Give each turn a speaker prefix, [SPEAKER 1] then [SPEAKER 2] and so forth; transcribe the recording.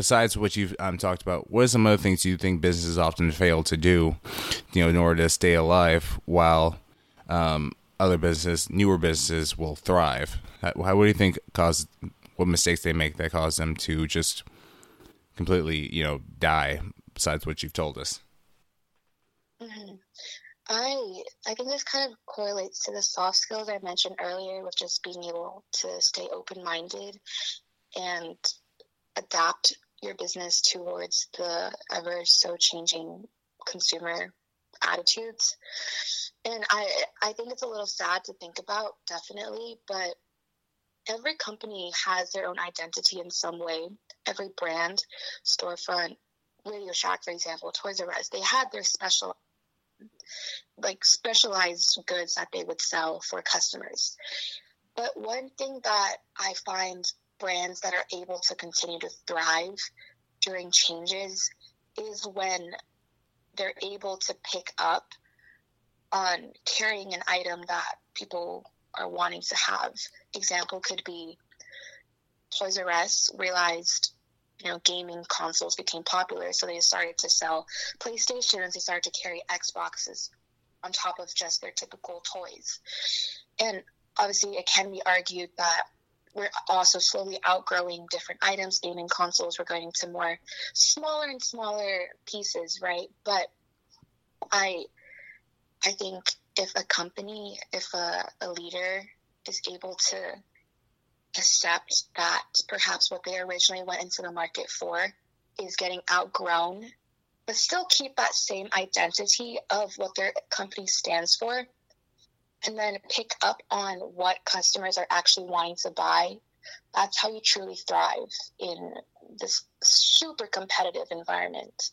[SPEAKER 1] besides what you've um, talked about, what are some other things you think businesses often fail to do, you know, in order to stay alive while um, other businesses, newer businesses, will thrive? How, how what do you think cause what mistakes they make that cause them to just completely, you know, die? Besides what you've told us.
[SPEAKER 2] Mm-hmm. I I think this kind of correlates to the soft skills I mentioned earlier, with just being able to stay open minded and adapt your business towards the ever so changing consumer attitudes. And I I think it's a little sad to think about, definitely, but every company has their own identity in some way. Every brand, storefront, Radio Shack, for example, Toys R Us, they had their special like specialized goods that they would sell for customers. But one thing that I find brands that are able to continue to thrive during changes is when they're able to pick up on carrying an item that people are wanting to have. Example could be Toys R Us realized you know, gaming consoles became popular, so they started to sell PlayStations. They started to carry Xboxes on top of just their typical toys. And obviously, it can be argued that we're also slowly outgrowing different items. Gaming consoles, we're going to more smaller and smaller pieces, right? But I, I think if a company, if a, a leader is able to accept that perhaps what they originally went into the market for is getting outgrown, but still keep that same identity of what their company stands for, and then pick up on what customers are actually wanting to buy. That's how you truly thrive in this super competitive environment.